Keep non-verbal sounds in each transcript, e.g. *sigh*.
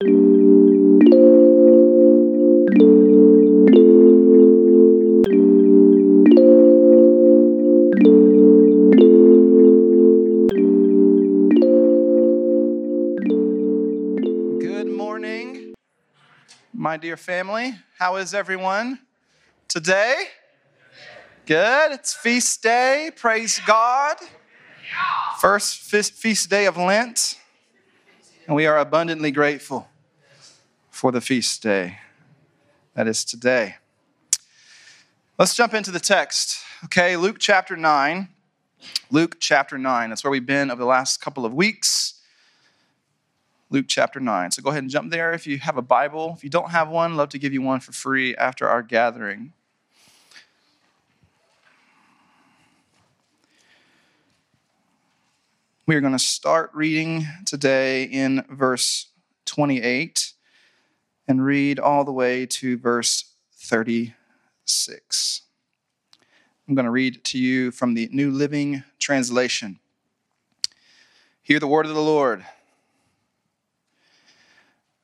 Good morning, my dear family. How is everyone today? Good. It's feast day. Praise God. First feast day of Lent. And we are abundantly grateful for the feast day that is today. Let's jump into the text. Okay, Luke chapter 9. Luke chapter 9. That's where we've been over the last couple of weeks. Luke chapter 9. So go ahead and jump there if you have a Bible. If you don't have one, love to give you one for free after our gathering. We are going to start reading today in verse 28 and read all the way to verse 36. I'm going to read to you from the New Living Translation. Hear the word of the Lord.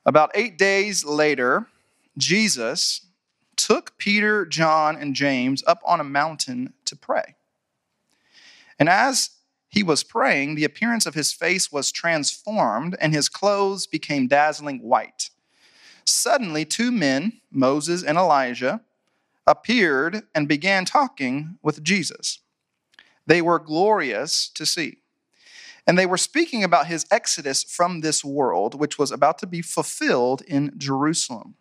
About eight days later, Jesus took Peter, John, and James up on a mountain to pray. And as he was praying, the appearance of his face was transformed, and his clothes became dazzling white. Suddenly, two men, Moses and Elijah, appeared and began talking with Jesus. They were glorious to see. And they were speaking about his exodus from this world, which was about to be fulfilled in Jerusalem.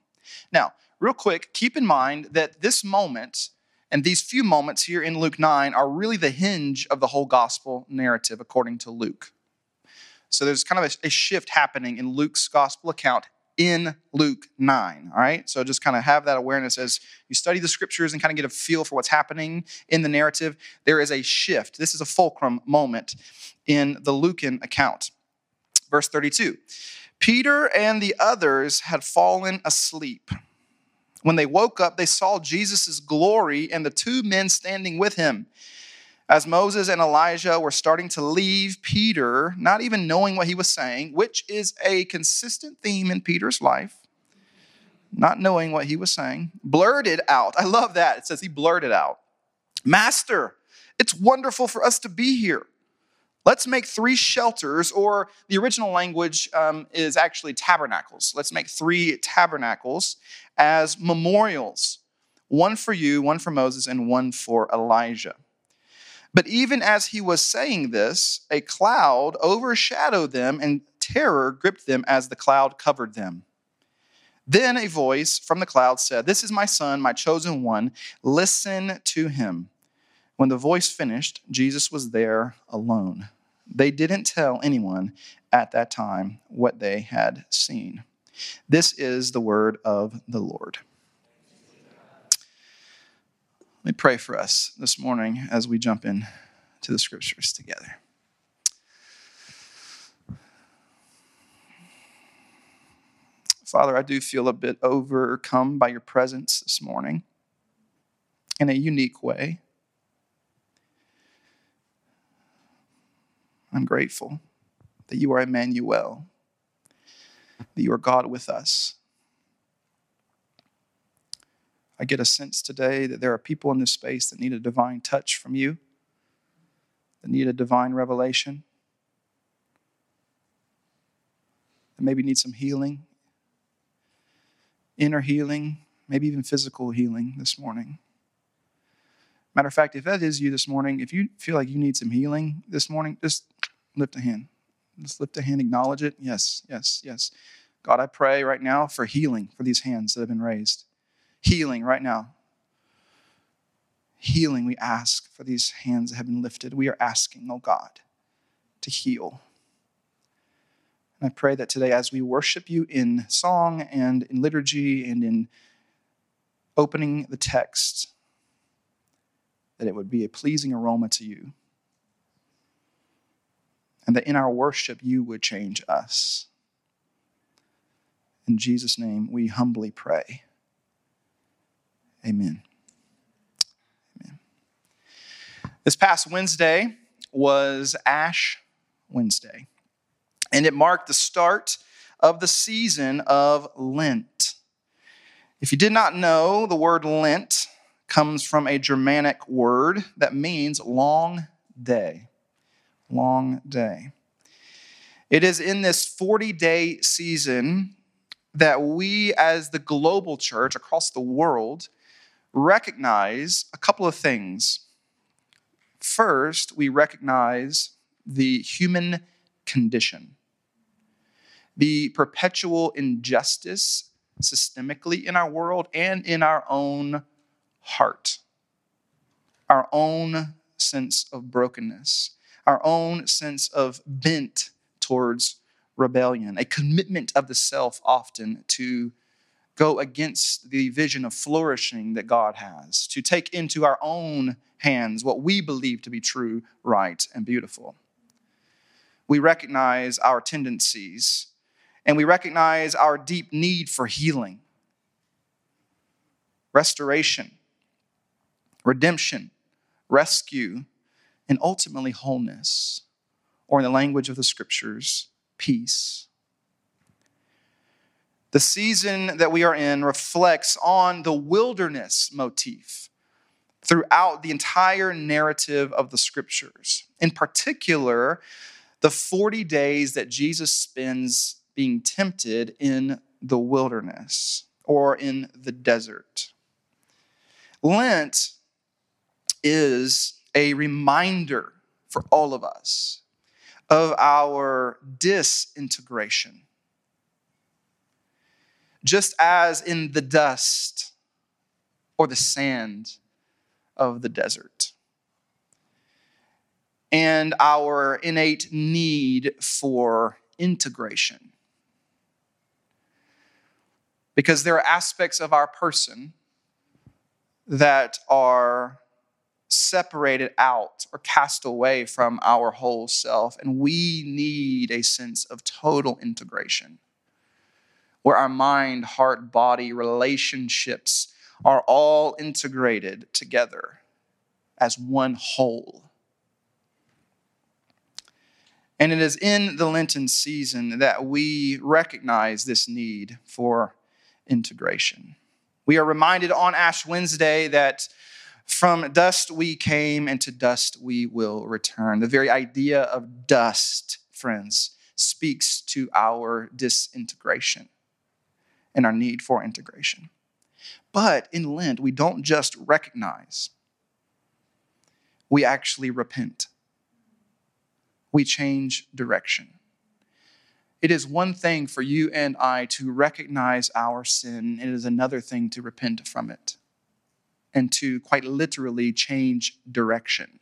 Now, real quick, keep in mind that this moment and these few moments here in Luke 9 are really the hinge of the whole gospel narrative, according to Luke. So there's kind of a, shift happening in Luke's gospel account in Luke 9. All right. So just kind of have that awareness as you study the scriptures and kind of get a feel for what's happening in the narrative. There is a shift. This is a fulcrum moment in the Lucan account. Verse 32 Peter and the others had fallen asleep. When they woke up, they saw Jesus' glory and the two men standing with him. As Moses and Elijah were starting to leave Peter, not even knowing what he was saying, which is a consistent theme in Peter's life, not knowing what he was saying, blurted out. I love that. It says he blurted out, Master, it's wonderful for us to be here. Let's make three shelters, or the original language um, is actually tabernacles. Let's make three tabernacles as memorials one for you, one for Moses, and one for Elijah. But even as he was saying this, a cloud overshadowed them, and terror gripped them as the cloud covered them. Then a voice from the cloud said, This is my son, my chosen one. Listen to him. When the voice finished, Jesus was there alone. They didn't tell anyone at that time what they had seen. This is the word of the Lord. Let me pray for us this morning as we jump in to the scriptures together. Father, I do feel a bit overcome by your presence this morning in a unique way. I'm grateful that you are Emmanuel, that you are God with us. I get a sense today that there are people in this space that need a divine touch from you, that need a divine revelation, that maybe need some healing, inner healing, maybe even physical healing this morning. Matter of fact, if that is you this morning, if you feel like you need some healing this morning, just lift a hand. Just lift a hand, acknowledge it. Yes, yes, yes. God, I pray right now for healing for these hands that have been raised. Healing right now. Healing, we ask for these hands that have been lifted. We are asking, oh God, to heal. And I pray that today, as we worship you in song and in liturgy and in opening the text, that it would be a pleasing aroma to you. And that in our worship, you would change us. In Jesus' name, we humbly pray. Amen. Amen. This past Wednesday was Ash Wednesday, and it marked the start of the season of Lent. If you did not know, the word Lent comes from a Germanic word that means long day. Long day. It is in this 40 day season that we, as the global church across the world, recognize a couple of things. First, we recognize the human condition, the perpetual injustice systemically in our world and in our own heart, our own sense of brokenness, our own sense of bent towards rebellion, a commitment of the self often to go against the vision of flourishing that God has, to take into our own hands what we believe to be true, right, and beautiful. We recognize our tendencies and we recognize our deep need for healing, restoration, redemption, rescue, and ultimately wholeness, or in the language of the scriptures, peace. The season that we are in reflects on the wilderness motif throughout the entire narrative of the scriptures. In particular, the 40 days that Jesus spends being tempted in the wilderness or in the desert. Lent is a reminder for all of us of our disintegration. Just as in the dust or the sand of the desert. And our innate need for integration. Because there are aspects of our person that are separated out or cast away from our whole self. And we need a sense of total integration where our mind, heart, body, relationships are all integrated together as one whole. And it is in the Lenten season that we recognize this need for integration. We are reminded on Ash Wednesday that from dust we came, and to dust we will return. The very idea of dust, friends, speaks to our disintegration and our need for integration. But in Lent, we don't just recognize, we actually repent. We change direction. It is one thing for you and I to recognize our sin, it is another thing to repent from it and to quite literally change direction.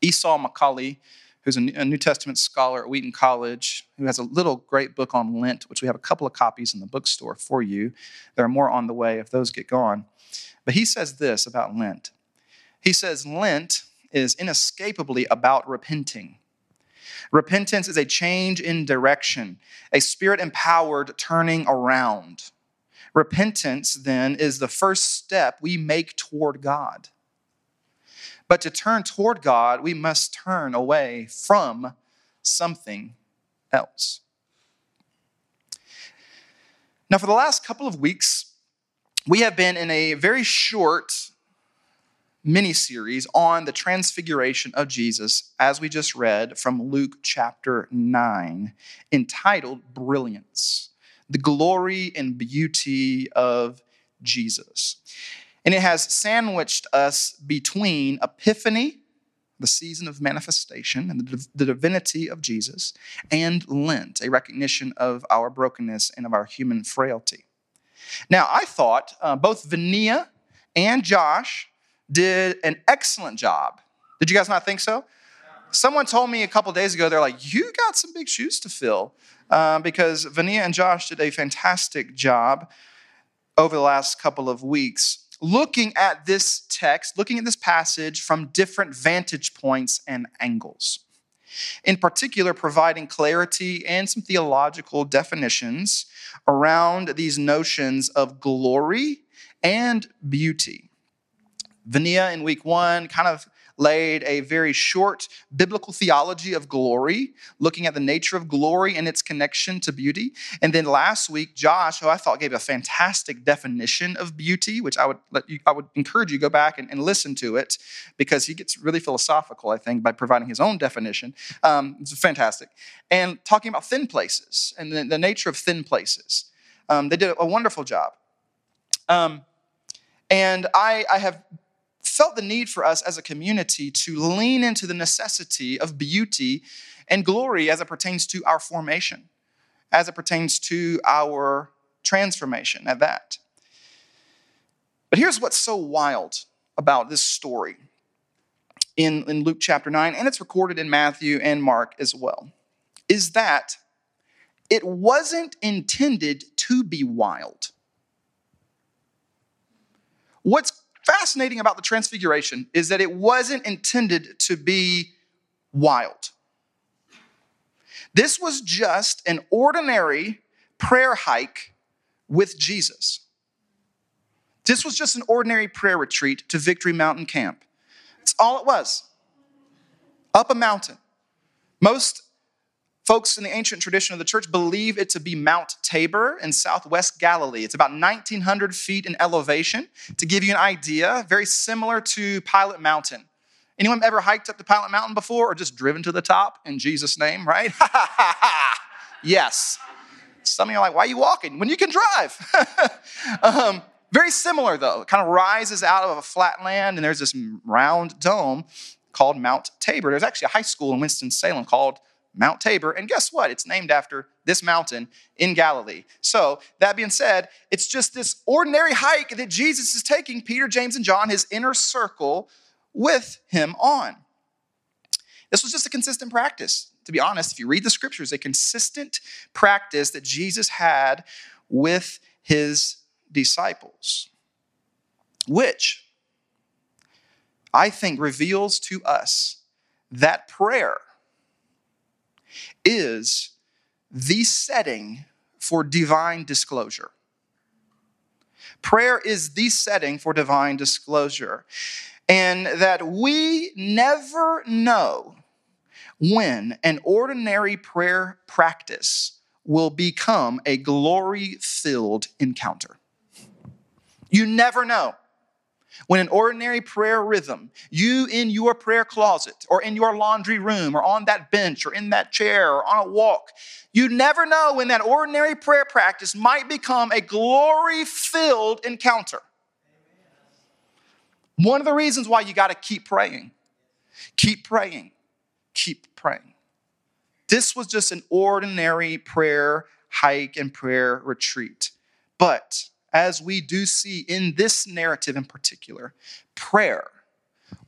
Esau McCaulley, who's a New Testament scholar at Wheaton College, who has a little great book on Lent, which we have a couple of copies in the bookstore for you. There are more on the way if those get gone. But he says this about Lent. He says, Lent is inescapably about repenting. Repentance is a change in direction, a spirit empowered turning around. Repentance, then, is the first step we make toward God. But to turn toward God, we must turn away from something else. Now, for the last couple of weeks, we have been in a very short mini series on the transfiguration of Jesus, as we just read from Luke chapter 9, entitled Brilliance the glory and beauty of Jesus. And it has sandwiched us between Epiphany, the season of manifestation and the, the divinity of Jesus, and Lent, a recognition of our brokenness and of our human frailty. Now, I thought uh, both Vania and Josh did an excellent job. Did you guys not think so? Someone told me a couple days ago, they're like, You got some big shoes to fill uh, because Vania and Josh did a fantastic job over the last couple of weeks looking at this text, looking at this passage from different vantage points and angles. In particular, providing clarity and some theological definitions around these notions of glory and beauty. Vania in week one kind of laid a very short biblical theology of glory, looking at the nature of glory and its connection to beauty. And then last week, Josh, who I thought gave a fantastic definition of beauty, which I would let you, I would encourage you to go back and, and listen to it because he gets really philosophical, I think, by providing his own definition. Um, it's fantastic. And talking about thin places and the, the nature of thin places. Um, they did a wonderful job. Um, and I, I have felt the need for us as a community to lean into the necessity of beauty and glory as it pertains to our formation, as it pertains to our transformation at that. But here's what's so wild about this story in, in Luke chapter 9, and it's recorded in Matthew and Mark as well, is that it wasn't intended to be wild. What's fascinating about the transfiguration is that it wasn't intended to be wild. This was just an ordinary prayer hike with Jesus. This was just an ordinary prayer retreat to Victory Mountain Camp. That's all it was. Up a mountain. Most Folks in the ancient tradition of the church believe it to be Mount Tabor in southwest Galilee. It's about 1,900 feet in elevation. To give you an idea, very similar to Pilot Mountain. Anyone ever hiked up to Pilot Mountain before or just driven to the top in Jesus' name, right? *laughs* yes. Some of you are like, why are you walking when you can drive? *laughs* um, very similar though. It kind of rises out of a flat land and there's this round dome called Mount Tabor. There's actually a high school in Winston-Salem called Mount Tabor. And guess what? It's named after this mountain in Galilee. So, that being said, it's just this ordinary hike that Jesus is taking Peter, James, and John, his inner circle, with him on. This was just a consistent practice. To be honest, if you read the scriptures, a consistent practice that Jesus had with his disciples, which I think reveals to us that prayer is the setting for divine disclosure. Prayer is the setting for divine disclosure. And that we never know when an ordinary prayer practice will become a glory filled encounter. You never know. When an ordinary prayer rhythm, you in your prayer closet or in your laundry room or on that bench or in that chair or on a walk, you never know when that ordinary prayer practice might become a glory filled encounter. One of the reasons why you got to keep praying, keep praying, keep praying. This was just an ordinary prayer hike and prayer retreat. But as we do see in this narrative in particular, prayer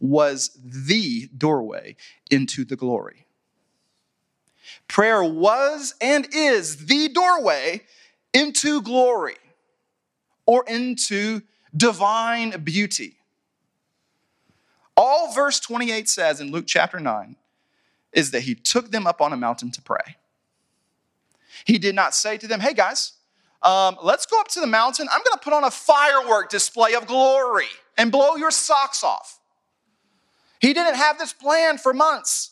was the doorway into the glory. Prayer was and is the doorway into glory or into divine beauty. All verse 28 says in Luke chapter 9 is that he took them up on a mountain to pray. He did not say to them, Hey guys, um, let's go up to the mountain. I'm going to put on a firework display of glory and blow your socks off. He didn't have this plan for months.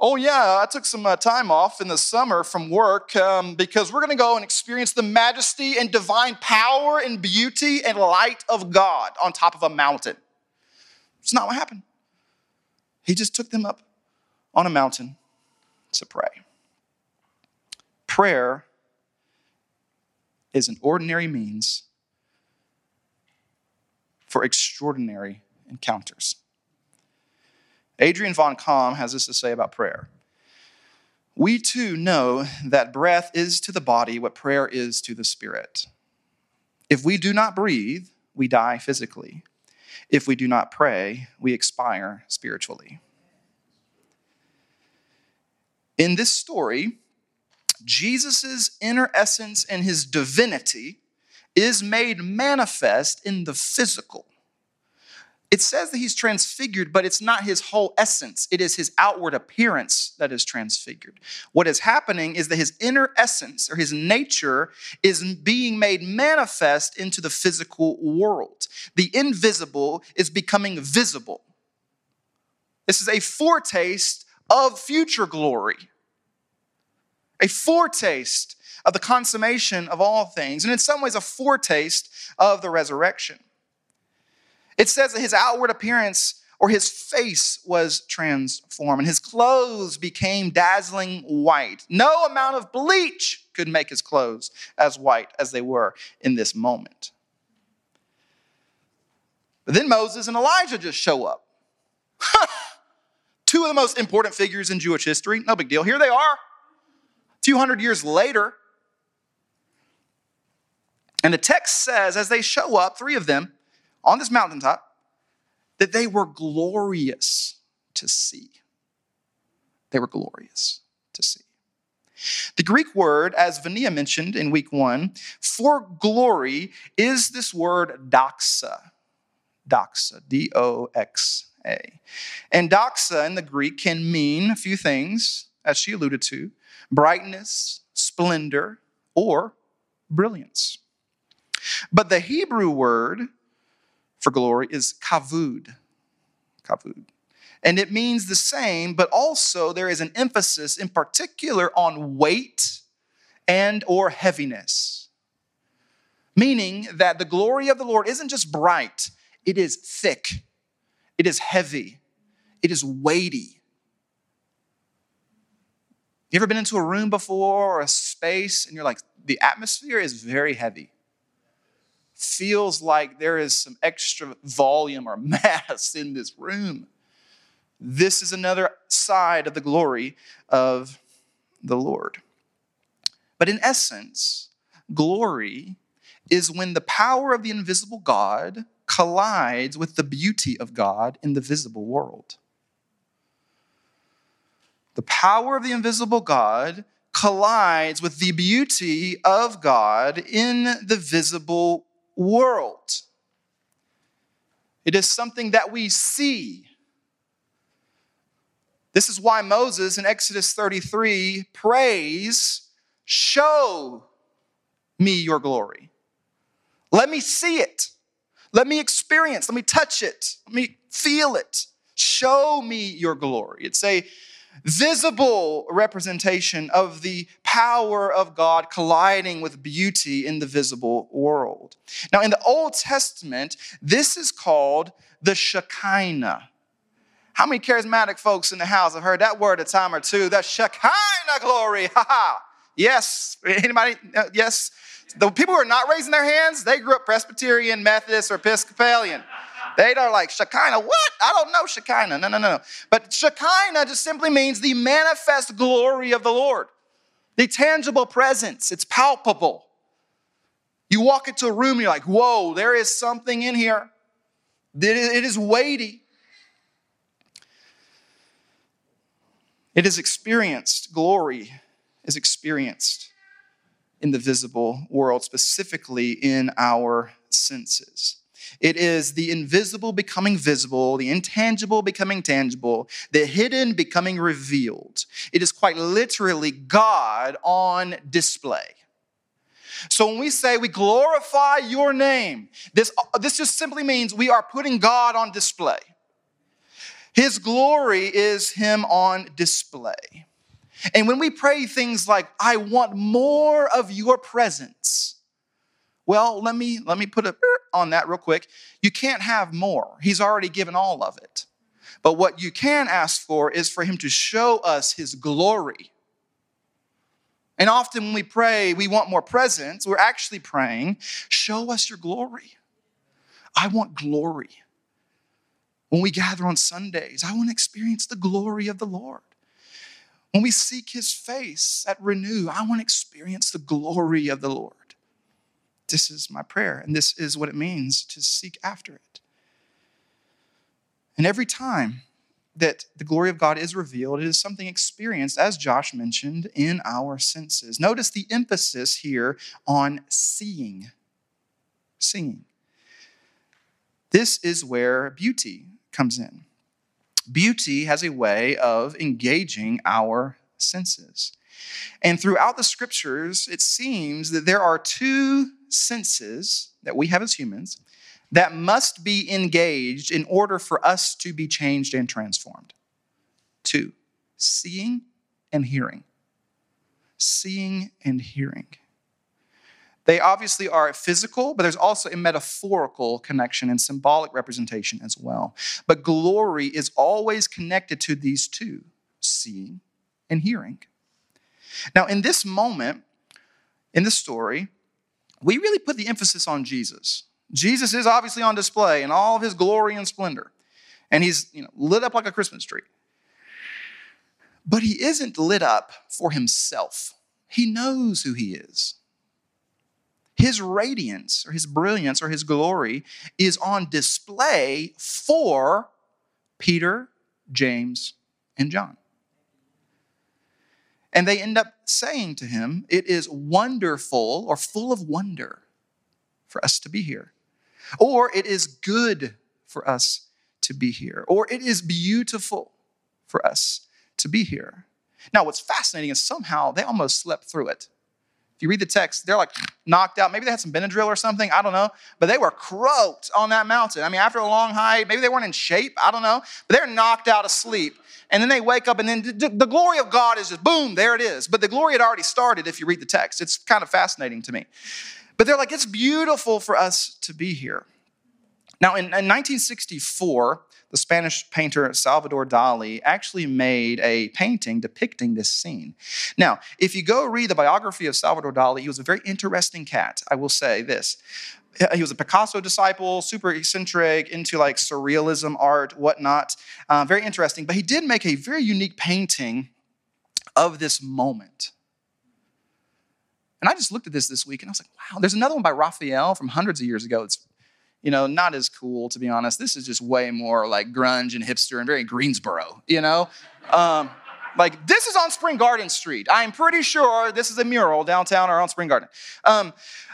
Oh, yeah, I took some uh, time off in the summer from work um, because we're going to go and experience the majesty and divine power and beauty and light of God on top of a mountain. It's not what happened. He just took them up on a mountain to pray. Prayer is an ordinary means for extraordinary encounters. Adrian van Kaam has this to say about prayer. We too know that breath is to the body what prayer is to the spirit. If we do not breathe, we die physically. If we do not pray, we expire spiritually. In this story, Jesus' inner essence and his divinity is made manifest in the physical. It says that he's transfigured, but it's not his whole essence. It is his outward appearance that is transfigured. What is happening is that his inner essence or his nature is being made manifest into the physical world. The invisible is becoming visible. This is a foretaste of future glory, a foretaste of the consummation of all things, and in some ways, a foretaste of the resurrection. It says that his outward appearance or his face was transformed, and his clothes became dazzling white. No amount of bleach could make his clothes as white as they were in this moment. But then Moses and Elijah just show up. *laughs* Two of the most important figures in Jewish history. No big deal. Here they are. A few hundred years later. And the text says, as they show up, three of them on this mountaintop, that they were glorious to see. They were glorious to see. The Greek word, as Vania mentioned in week one, for glory is this word doxa. Doxa, D O X A. And doxa in the Greek can mean a few things, as she alluded to brightness, splendor, or brilliance. But the Hebrew word for glory is kavud. Kavud. And it means the same, but also there is an emphasis in particular on weight and or heaviness. Meaning that the glory of the Lord isn't just bright, it is thick, it is heavy, it is weighty. You ever been into a room before or a space and you're like, the atmosphere is very heavy? feels like there is some extra volume or *laughs* mass in this room. This is another side of the glory of the Lord. But in essence, glory is when the power of the invisible God collides with the beauty of God in the visible world. The power of the invisible God collides with the beauty of God in the visible world. It is something that we see. This is why Moses in Exodus 33 prays, Show me your glory. Let me see it. Let me experience. Let me touch it. Let me feel it. Show me your glory. It's a visible representation of the power of God colliding with beauty in the visible world. Now, in the Old Testament, this is called the Shekinah. How many charismatic folks in the house have heard that word a time or two? The Shekinah glory. Ha ha. Yes. Anybody? Uh, yes. The people who are not raising their hands, they grew up Presbyterian, Methodist, or Episcopalian. They are like, Shekinah, what? I don't know Shekinah. No, no, no. no. But Shekinah just simply means the manifest glory of the Lord, the tangible presence. It's palpable. You walk into a room you're like, whoa, there is something in here. It is weighty. It is experienced. Glory is experienced in the visible world, specifically in our senses. It is the invisible becoming visible, the intangible becoming tangible, the hidden becoming revealed. It is quite literally God on display. So when we say we glorify your name, this, this just simply means we are putting God on display. His glory is Him on display. And when we pray things like, I want more of your presence, well, let me let me put a on that real quick. You can't have more. He's already given all of it. But what you can ask for is for him to show us his glory. And often when we pray, we want more presence. We're actually praying, show us your glory. I want glory. When we gather on Sundays, I want to experience the glory of the Lord. When we seek his face at Renew, I want to experience the glory of the Lord. This is my prayer, and this is what it means to seek after it. And every time that the glory of God is revealed, it is something experienced, as Josh mentioned, in our senses. Notice the emphasis here on seeing. Seeing. This is where beauty comes in. Beauty has a way of engaging our senses. And throughout the scriptures, it seems that there are two senses that we have as humans that must be engaged in order for us to be changed and transformed. two seeing and hearing. Seeing and hearing. They obviously are physical, but there's also a metaphorical connection and symbolic representation as well. But glory is always connected to these two seeing and hearing. Now, in this moment, in the story, we really put the emphasis on Jesus. Jesus is obviously on display in all of his glory and splendor, and he's you know, lit up like a Christmas tree. But he isn't lit up for himself, he knows who he is. His radiance or his brilliance or his glory is on display for Peter, James, and John. And they end up saying to him, It is wonderful or full of wonder for us to be here. Or it is good for us to be here. Or it is beautiful for us to be here. Now, what's fascinating is somehow they almost slept through it. If you read the text, they're like knocked out. Maybe they had some Benadryl or something. I don't know. But they were croaked on that mountain. I mean, after a long hike, maybe they weren't in shape. I don't know. But they're knocked out asleep. And then they wake up, and then the glory of God is just boom, there it is. But the glory had already started if you read the text. It's kind of fascinating to me. But they're like, it's beautiful for us to be here. Now, in, in 1964, the Spanish painter Salvador Dali actually made a painting depicting this scene. Now, if you go read the biography of Salvador Dali, he was a very interesting cat. I will say this. He was a Picasso disciple, super eccentric, into like surrealism art, whatnot. Uh, very interesting. But he did make a very unique painting of this moment. And I just looked at this this week and I was like, wow, there's another one by Raphael from hundreds of years ago. It's you know, not as cool, to be honest. This is just way more like grunge and hipster and very Greensboro, you know? Um, like, this is on Spring Garden Street. I'm pretty sure this is a mural downtown or on Spring Garden. Um,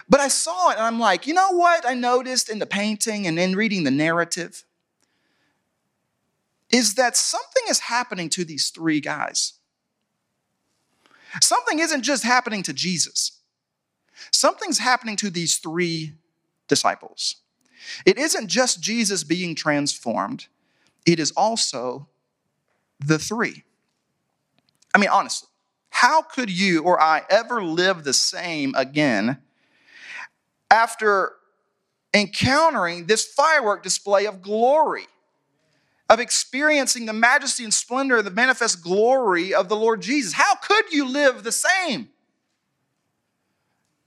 but I saw it and I'm like, you know what I noticed in the painting and in reading the narrative? Is that something is happening to these three guys. Something isn't just happening to Jesus, something's happening to these three disciples. It isn't just Jesus being transformed, it is also the three. I mean, honestly, how could you or I ever live the same again after encountering this firework display of glory? Of experiencing the majesty and splendor, the manifest glory of the Lord Jesus. How could you live the same?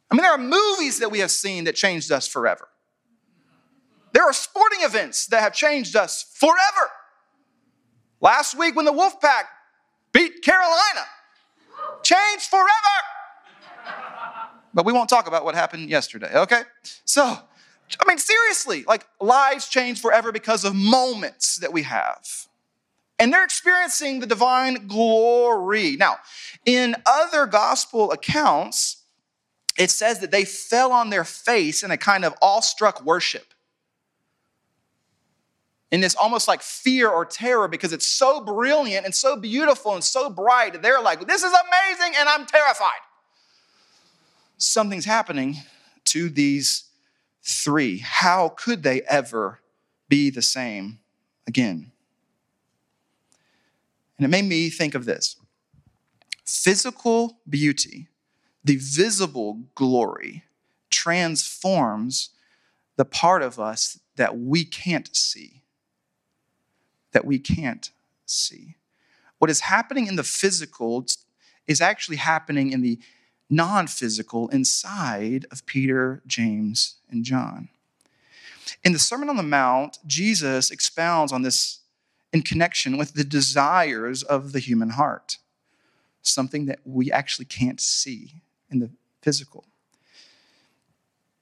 I mean, there are movies that we have seen that changed us forever. Are sporting events that have changed us forever. Last week, when the Wolfpack beat Carolina, changed forever. But we won't talk about what happened yesterday, okay? So, I mean, seriously, like lives change forever because of moments that we have. And they're experiencing the divine glory. Now, in other gospel accounts, it says that they fell on their face in a kind of awestruck worship in this almost like fear or terror because it's so brilliant and so beautiful and so bright. They're like, this is amazing, and I'm terrified. Something's happening to these three. How could they ever be the same again? And it made me think of this physical beauty, the visible glory, transforms the part of us that we can't see that we can't see. What is happening in the physical is actually happening in the non physical inside of Peter, James, and John. In the Sermon on the Mount, Jesus expounds on this in connection with the desires of the human heart, something that we actually can't see in the physical.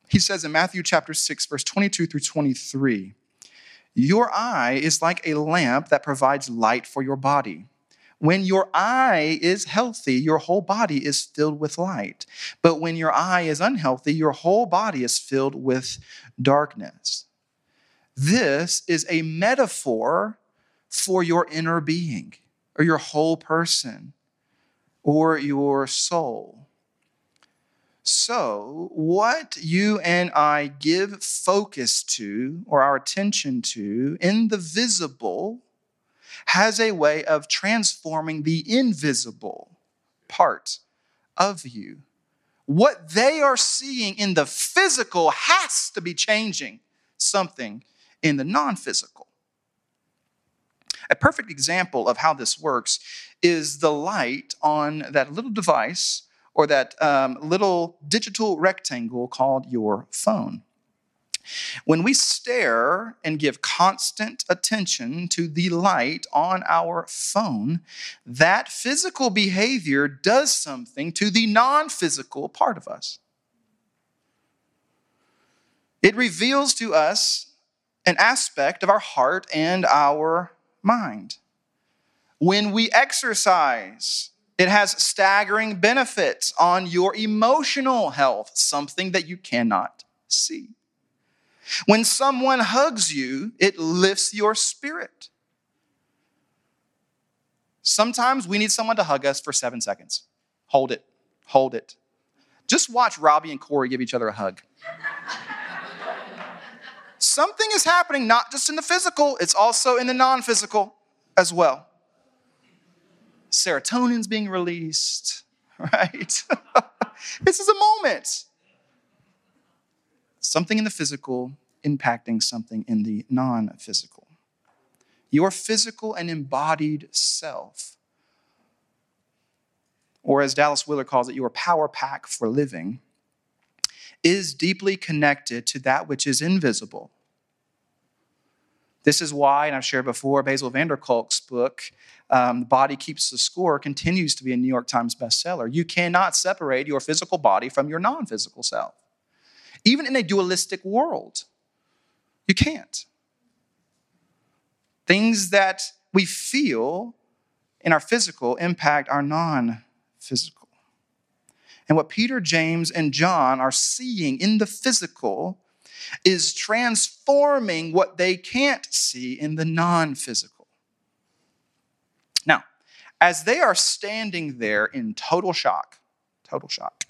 He says in Matthew chapter 6, verse 22 through 23, your eye is like a lamp that provides light for your body. When your eye is healthy, your whole body is filled with light. But when your eye is unhealthy, your whole body is filled with darkness. This is a metaphor for your inner being or your whole person or your soul. So, what you and I give focus to or our attention to in the visible has a way of transforming the invisible part of you. What they are seeing in the physical has to be changing something in the non physical. A perfect example of how this works is the light on that little device or that um, little digital rectangle called your phone. When we stare and give constant attention to the light on our phone, that physical behavior does something to the non physical part of us. It reveals to us an aspect of our heart and our mind. When we exercise, it has staggering benefits on your emotional health, something that you cannot see. When someone hugs you, it lifts your spirit. Sometimes we need someone to hug us for seven seconds. Hold it, hold it. Just watch Robbie and Corey give each other a hug. Something is happening not just in the physical, it's also in the non physical as well. Serotonin's being released, *laughs* right? *laughs* this is a moment something in the physical impacting something in the non physical. Your physical and embodied self, or as Dallas Willard calls it, your power pack for living, is deeply connected to that which is invisible. This is why, and I've shared before, Bessel van der Kolk's book, um, The Body Keeps the Score, continues to be a New York Times bestseller. You cannot separate your physical body from your non physical self even in a dualistic world. You can't. Things that we feel in our physical impact our non physical. And what Peter, James, and John are seeing in the physical is transforming what they can't see in the non physical. Now, as they are standing there in total shock, total shock,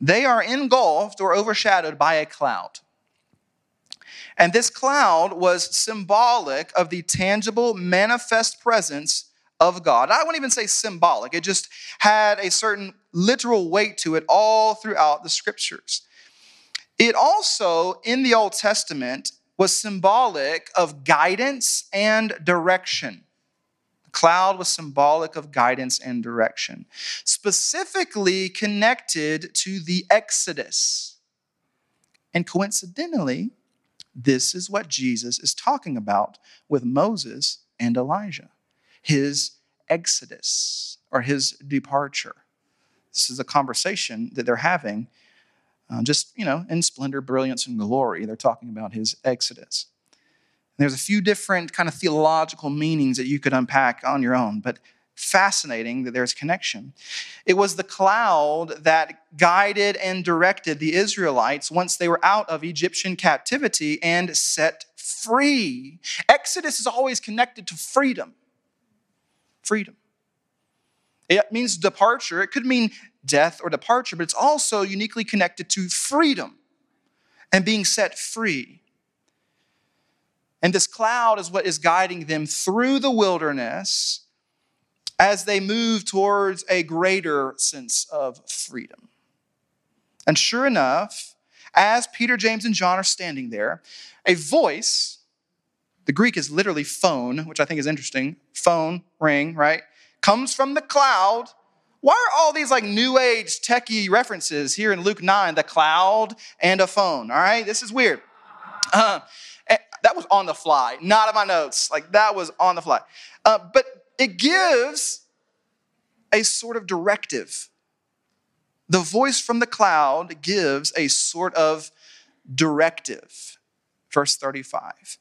they are engulfed or overshadowed by a cloud. And this cloud was symbolic of the tangible, manifest presence of God. I wouldn't even say symbolic, it just had a certain literal weight to it all throughout the scriptures. It also, in the Old Testament, was symbolic of guidance and direction The cloud was symbolic of guidance and direction, specifically connected to the Exodus. And coincidentally, this is what Jesus is talking about with Moses and Elijah his exodus or his departure. This is a conversation that they're having, uh, just, you know, in splendor, brilliance, and glory. They're talking about his exodus. There's a few different kind of theological meanings that you could unpack on your own, but fascinating that there's connection. It was the cloud that guided and directed the Israelites once they were out of Egyptian captivity and set free. Exodus is always connected to freedom. Freedom. It means departure. It could mean death or departure, but it's also uniquely connected to freedom and being set free. And this cloud is what is guiding them through the wilderness as they move towards a greater sense of freedom. And sure enough, as Peter, James, and John are standing there, a voice, the Greek is literally phone, which I think is interesting, phone, ring, right? Comes from the cloud. Why are all these like new age techie references here in Luke 9, the cloud and a phone? All right, this is weird. Uh, that was on the fly, not in my notes. Like that was on the fly. Uh, but it gives a sort of directive. The voice from the cloud gives a sort of directive. Verse 35.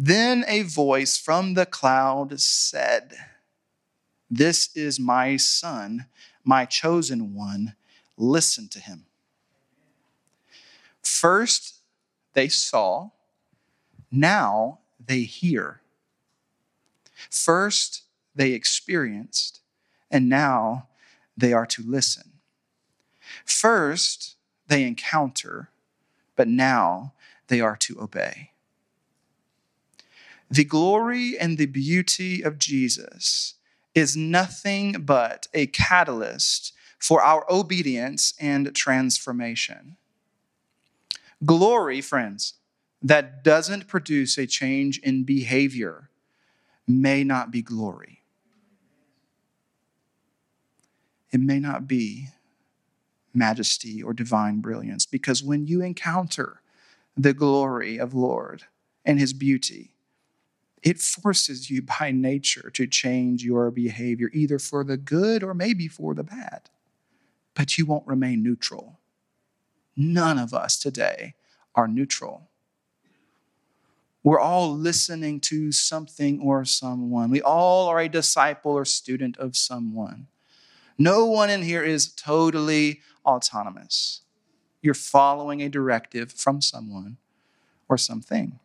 Then a voice from the cloud said, This is my son, my chosen one. Listen to him. First, they saw, now they hear. First, they experienced, and now they are to listen. First, they encounter, but now they are to obey. The glory and the beauty of Jesus is nothing but a catalyst for our obedience and transformation. Glory, friends, that doesn't produce a change in behavior may not be glory. It may not be majesty or divine brilliance because when you encounter the glory of Lord and his beauty, it forces you by nature to change your behavior, either for the good or maybe for the bad. But you won't remain neutral. None of us today are neutral. We're all listening to something or someone. We all are a disciple or student of someone. No one in here is totally autonomous. You're following a directive from someone or something.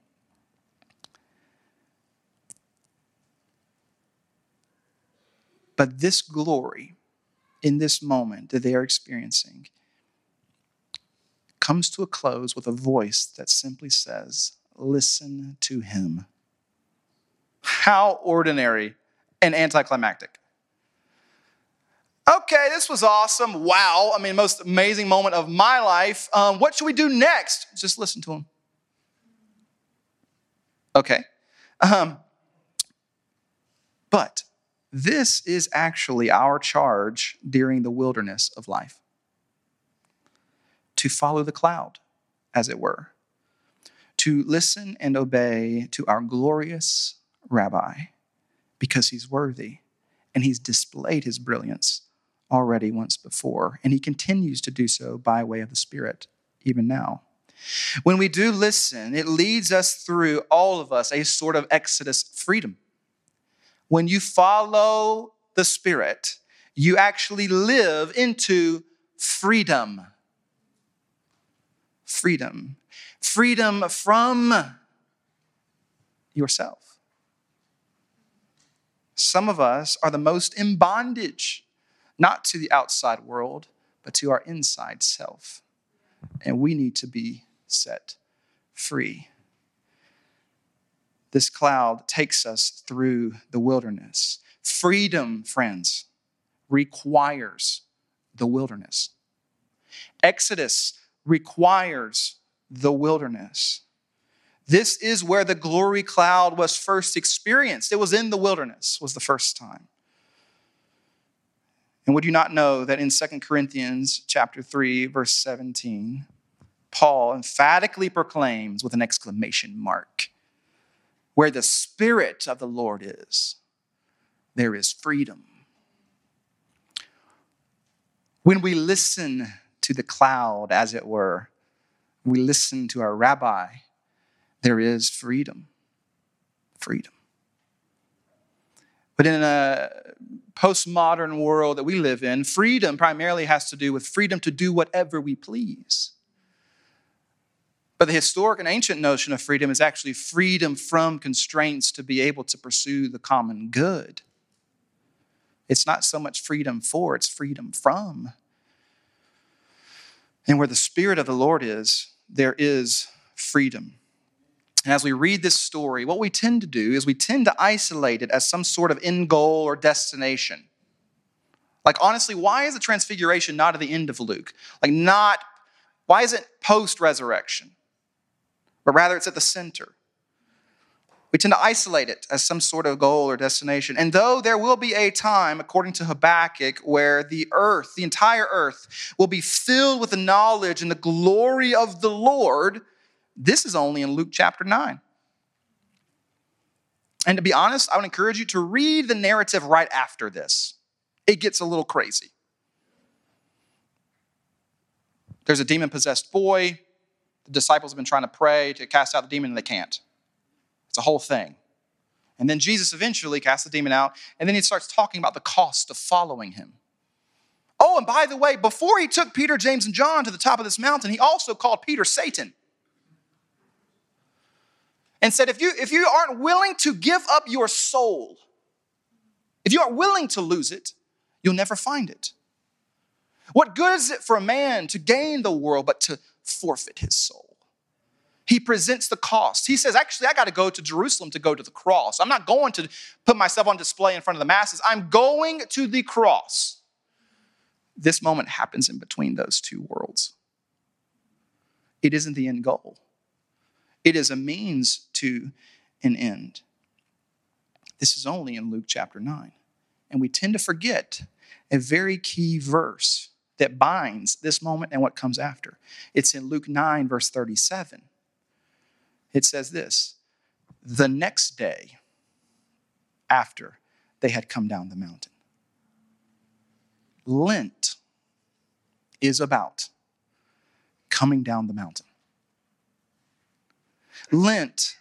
But this glory in this moment that they are experiencing comes to a close with a voice that simply says, Listen to him. How ordinary and anticlimactic. Okay, this was awesome. Wow. I mean, most amazing moment of my life. Um, what should we do next? Just listen to him. Okay. Um, but this is actually our charge during the wilderness of life. To follow the cloud, as it were, to listen and obey to our glorious rabbi because he's worthy and he's displayed his brilliance already once before, and he continues to do so by way of the Spirit even now. When we do listen, it leads us through all of us a sort of Exodus freedom when you follow the Spirit, you actually live into freedom. Freedom. Freedom from yourself. Some of us are the most in bondage, not to the outside world, but to our inside self. And we need to be set free. This cloud takes us through the wilderness. Freedom, friends, requires the wilderness. Exodus requires the wilderness. This is where the glory cloud was first experienced. It was in the wilderness, was the first time. And would you not know that in 2 Corinthians chapter 3 verse 17, Paul emphatically proclaims with an exclamation mark, where the Spirit of the Lord is, there is freedom. When we listen to the cloud, as it were, we listen to our rabbi, there is freedom. Freedom. But in a postmodern world that we live in, freedom primarily has to do with freedom to do whatever we please. But the historic and ancient notion of freedom is actually freedom from constraints to be able to pursue the common good. It's not so much freedom for, it's freedom from. And where the Spirit of the Lord is, there is freedom. And as we read this story, what we tend to do is we tend to isolate it as some sort of end goal or destination. Like, honestly, why is the transfiguration not at the end of Luke? Like, not, why is it post resurrection? But rather it's at the center. We tend to isolate it as some sort of goal or destination. And though there will be a time, according to Habakkuk, where the earth, the entire earth, will be filled with the knowledge and the glory of the Lord, this is only in Luke chapter 9. And to be honest, I would encourage you to read the narrative right after this. It gets a little crazy. There's a demon possessed boy the disciples have been trying to pray to cast out the demon and they can't. It's a whole thing. And then Jesus eventually casts the demon out, and then he starts talking about the cost of following him. Oh, and by the way, before he took Peter, James, and John to the top of this mountain, he also called Peter Satan. And said, if you, if you aren't willing to give up your soul, if you aren't willing to lose it, you'll never find it. What good is it for a man to gain the world but to forfeit his soul. He presents the cost. He says, Actually, I got to go to Jerusalem to go to the cross. I'm not going to put myself on display in front of the masses. I'm going to the cross. This moment happens in between those two worlds. It isn't the end goal, it is a means to an end. This is only in Luke chapter 9. And we tend to forget a very key verse that binds this moment and what comes after. It's in Luke 9, verse 37. It says this The next day after they had come down the mountain. Lent is about coming down the mountain. Lent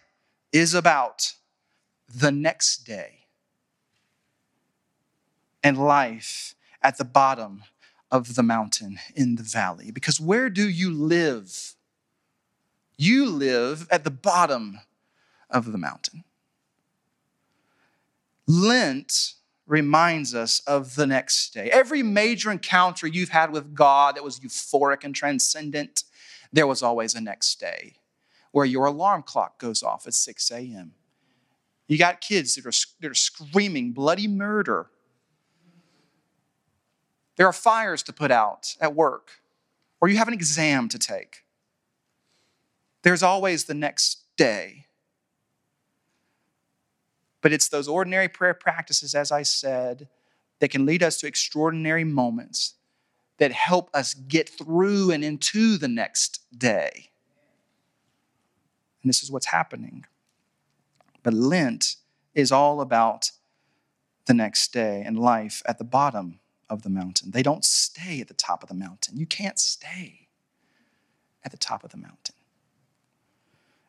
is about the next day and life at the bottom of the mountain in the valley. Because where do you live? You live at the bottom of the mountain. Lent reminds us of the next day. Every major encounter you've had with God that was euphoric and transcendent, there was always a next day where your alarm clock goes off at 6 a.m. You got kids that are, that are screaming bloody murder. There are fires to put out at work, or you have an exam to take. There's always the next day. But it's those ordinary prayer practices, as I said, that can lead us to extraordinary moments that help us get through and into the next day. And this is what's happening. But Lent is all about the next day and life at the bottom of the mountain. They don't stay at the top of the mountain. You can't stay at the top of the mountain.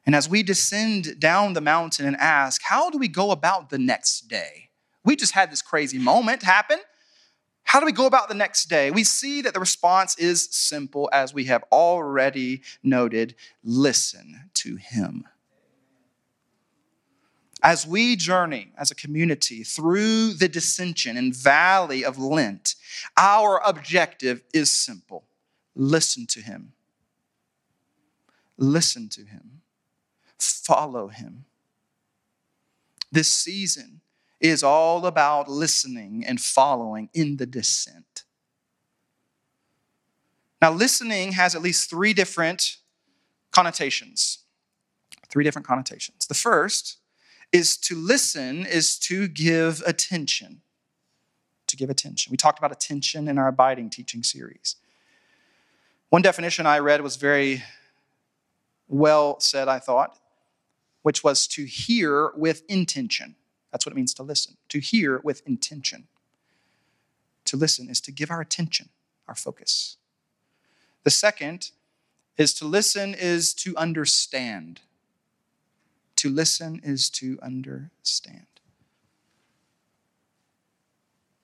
And as we descend down the mountain and ask, how do we go about the next day? We just had this crazy moment happen. How do we go about the next day? We see that the response is simple, as we have already noted listen to Him. As we journey as a community through the dissension and valley of Lent, our objective is simple listen to Him. Listen to Him follow him. This season is all about listening and following in the descent. Now, listening has at least three different connotations. Three different connotations. The first is to listen, is to give attention. To give attention. We talked about attention in our abiding teaching series. One definition I read was very well said, I thought which was to hear with intention. That's what it means to listen, to hear with intention. To listen is to give our attention, our focus. The second is to listen is to understand. To listen is to understand.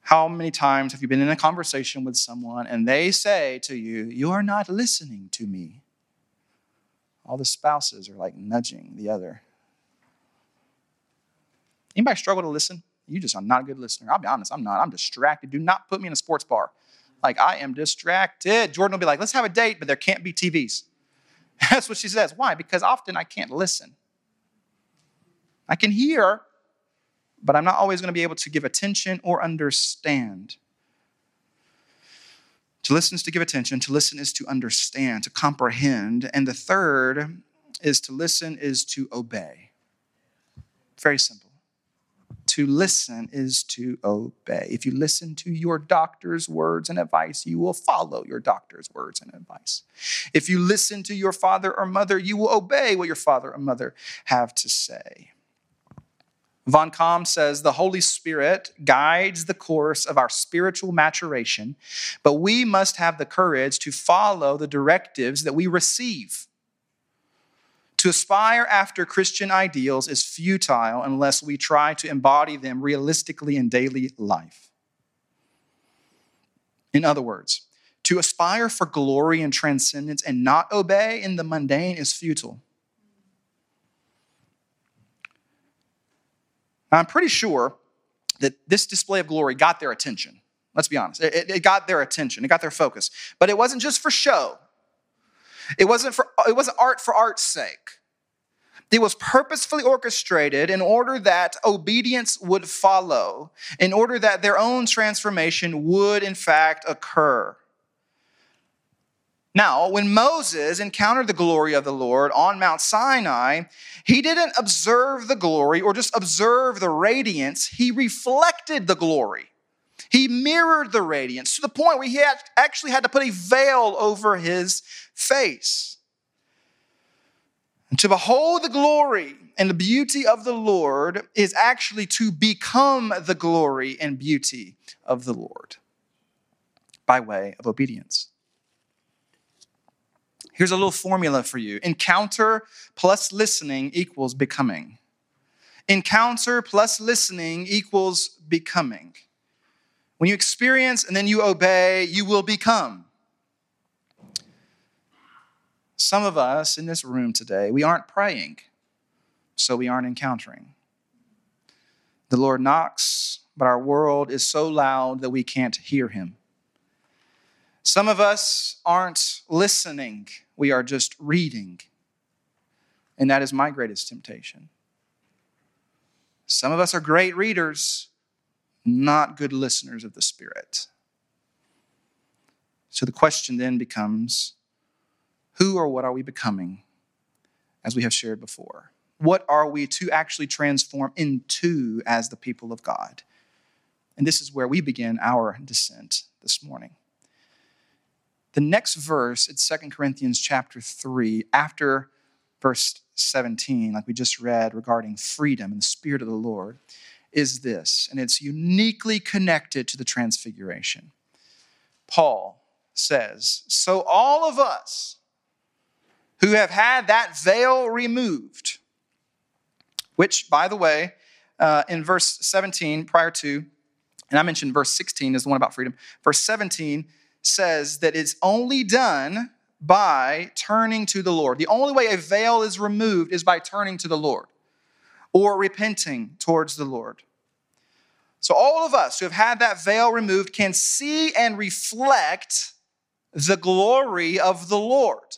How many times have you been in a conversation with someone and they say to you, You are not listening to me? All the spouses are like nudging the other. Anybody struggle to listen? You just are not a good listener. I'll be honest, I'm not. I'm distracted. Do not put me in a sports bar. Like, I am distracted. Jordan will be like, let's have a date, but there can't be TVs. *laughs* That's what she says. Why? Because often I can't listen. I can hear, but I'm not always going to be able to give attention or understand. To listen is to give attention, to listen is to understand, to comprehend. And the third is to listen is to obey. Very simple. To listen is to obey. If you listen to your doctor's words and advice, you will follow your doctor's words and advice. If you listen to your father or mother, you will obey what your father or mother have to say. Van Kaam says the Holy Spirit guides the course of our spiritual maturation, but we must have the courage to follow the directives that we receive. To aspire after Christian ideals is futile unless we try to embody them realistically in daily life. In other words, to aspire for glory and transcendence and not obey in the mundane is futile. I'm pretty sure that this display of glory got their attention. Let's be honest. It, it, got their attention, it got their focus. But it wasn't just for show, it wasn't for it wasn't art for art's sake. It was purposefully orchestrated in order that obedience would follow, in order that their own transformation would, in fact, occur. Now, when Moses encountered the glory of the Lord on Mount Sinai, he didn't observe the glory or just observe the radiance, he reflected the glory. He mirrored the radiance to the point where he had, actually had to put a veil over his face. And to behold the glory and the beauty of the Lord is actually to become the glory and beauty of the Lord by way of obedience. Here's a little formula for you encounter plus listening equals becoming. Encounter plus listening equals becoming. When you experience and then you obey, you will become. Some of us in this room today, we aren't praying, so we aren't encountering. The Lord knocks, but our world is so loud that we can't hear him. Some of us aren't listening, we are just reading. And that is my greatest temptation. Some of us are great readers, not good listeners of the Spirit. So the question then becomes who or what are we becoming, as we have shared before? What are we to actually transform into as the people of God? And this is where we begin our descent this morning. The next verse, it's Second Corinthians chapter 3, after verse 17, like we just read regarding freedom and the Spirit of the Lord, is this, and it's uniquely connected to the transfiguration. Paul says, So all of us, who have had that veil removed, which, by the way, uh, in verse 17, prior to, and I mentioned verse 16 is the one about freedom. Verse 17 says that it's only done by turning to the Lord. The only way a veil is removed is by turning to the Lord or repenting towards the Lord. So, all of us who have had that veil removed can see and reflect the glory of the Lord.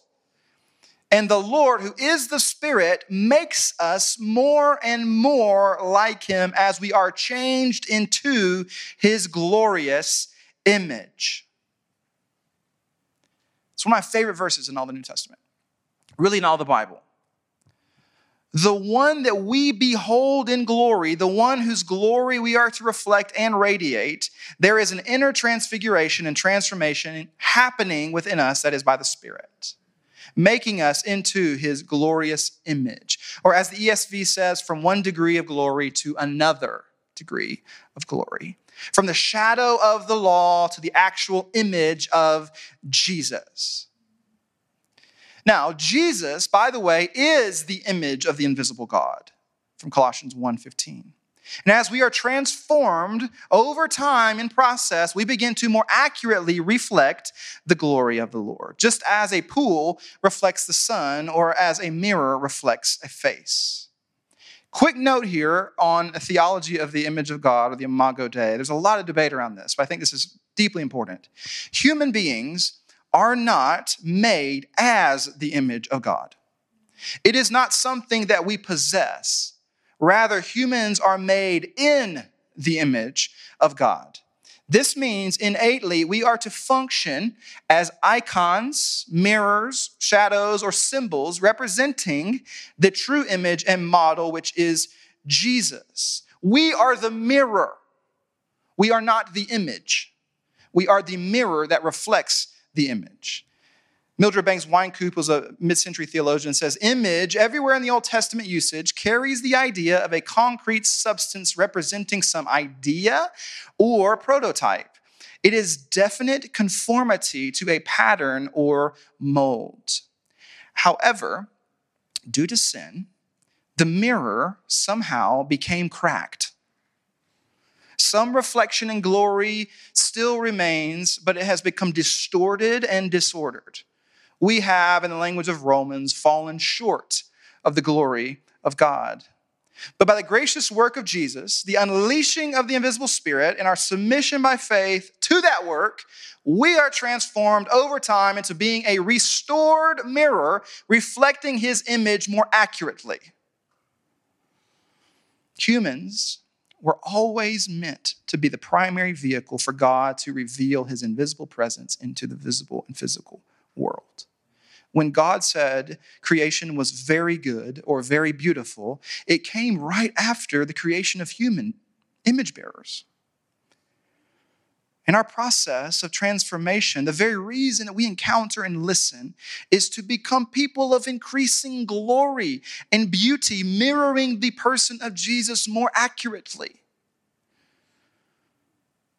And the Lord, who is the Spirit, makes us more and more like Him as we are changed into His glorious image. It's one of my favorite verses in all the New Testament, really, in all the Bible. The one that we behold in glory, the one whose glory we are to reflect and radiate, there is an inner transfiguration and transformation happening within us that is by the Spirit making us into his glorious image. Or as the ESV says, from one degree of glory to another degree of glory. From the shadow of the law to the actual image of Jesus. Now, Jesus, by the way, is the image of the invisible God from Colossians 1:15. And as we are transformed over time in process, we begin to more accurately reflect the glory of the Lord, just as a pool reflects the sun or as a mirror reflects a face. Quick note here on a theology of the image of God or the Imago Dei. There's a lot of debate around this, but I think this is deeply important. Human beings are not made as the image of God. It is not something that we possess. Rather, humans are made in the image of God. This means innately we are to function as icons, mirrors, shadows, or symbols representing the true image and model, which is Jesus. We are the mirror. We are not the image. We are the mirror that reflects the image. Mildred Bangs Wynkoop was a mid century theologian, says image, everywhere in the Old Testament usage, carries the idea of a concrete substance representing some idea or prototype. It is definite conformity to a pattern or mold. However, due to sin, the mirror somehow became cracked. Some reflection and glory still remains, but it has become distorted and disordered we have, in the language of Romans, fallen short of the glory of God. But by the gracious work of Jesus, the unleashing of the invisible spirit, and our submission by faith to that work, we are transformed over time into being a restored mirror reflecting his image more accurately. Humans were always meant to be the primary vehicle for God to reveal his invisible presence into the visible and physical world. When God said creation was very good or very beautiful, it came right after the creation of human image bearers. In our process of transformation, the very reason that we encounter and listen is to become people of increasing glory and beauty, mirroring the person of Jesus more accurately.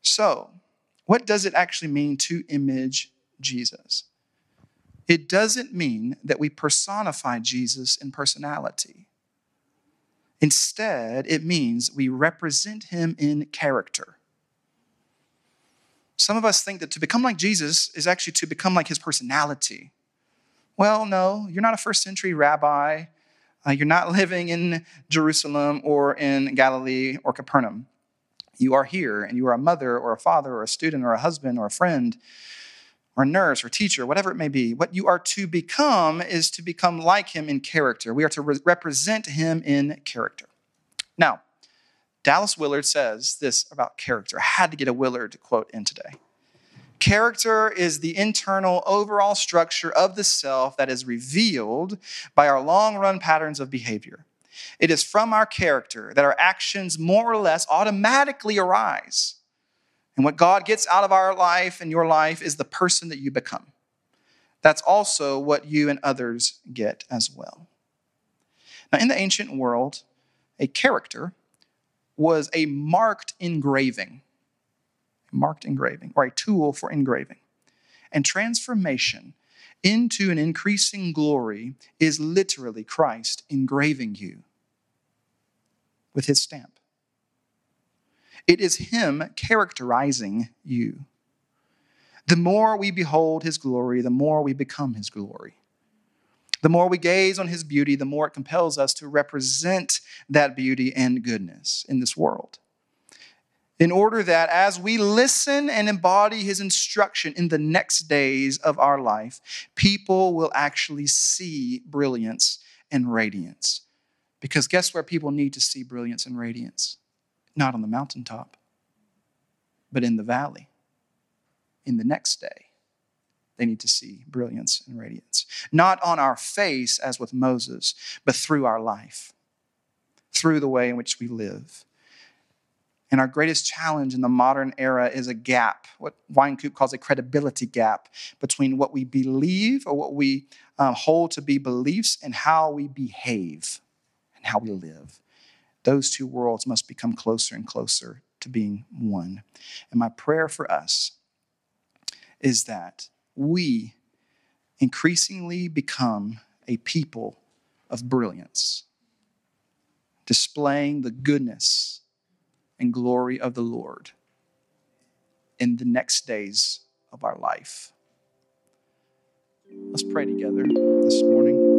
So, what does it actually mean to image Jesus? It doesn't mean that we personify Jesus in personality. Instead, it means we represent him in character. Some of us think that to become like Jesus is actually to become like his personality. Well, no, you're not a first century rabbi. Uh, you're not *laughs* living in Jerusalem or in Galilee or Capernaum. You are here and you are a mother or a father or a student or a husband or a friend or nurse or teacher, whatever it may be. What you are to become is to become like him in character. We are to re- represent him in character. Now, Dallas Willard says this about character. I had to get a Willard quote in today. Character is the internal overall structure of the self that is revealed by our long run patterns of behavior. It is from our character that our actions more or less automatically arise. And what God gets out of our life and your life is the person that you become. That's also what you and others get as well. Now, in the ancient world, a character was a marked engraving, A marked engraving, or a tool for engraving. And transformation into an increasing glory is literally Christ engraving you with his stamp. It is him characterizing you. The more we behold his glory, the more we become his glory. The more we gaze on his beauty, the more it compels us to represent that beauty and goodness in this world. In order that as we listen and embody his instruction in the next days of our life, people will actually see brilliance and radiance. Because guess where people need to see brilliance and radiance? Not on the mountaintop, but in the valley, in the next day they need to see brilliance and radiance. Not on our face, as with Moses, but through our life, through the way in which we live. And our greatest challenge in the modern era is a gap, what Wynkoop calls a credibility gap, between what we believe or what we um, hold to be beliefs and how we behave and how we live. Those two worlds must become closer and closer to being one. And my prayer for us is that we increasingly become a people of brilliance, displaying the goodness and glory of the Lord in the next days of our life. Let's pray together this morning.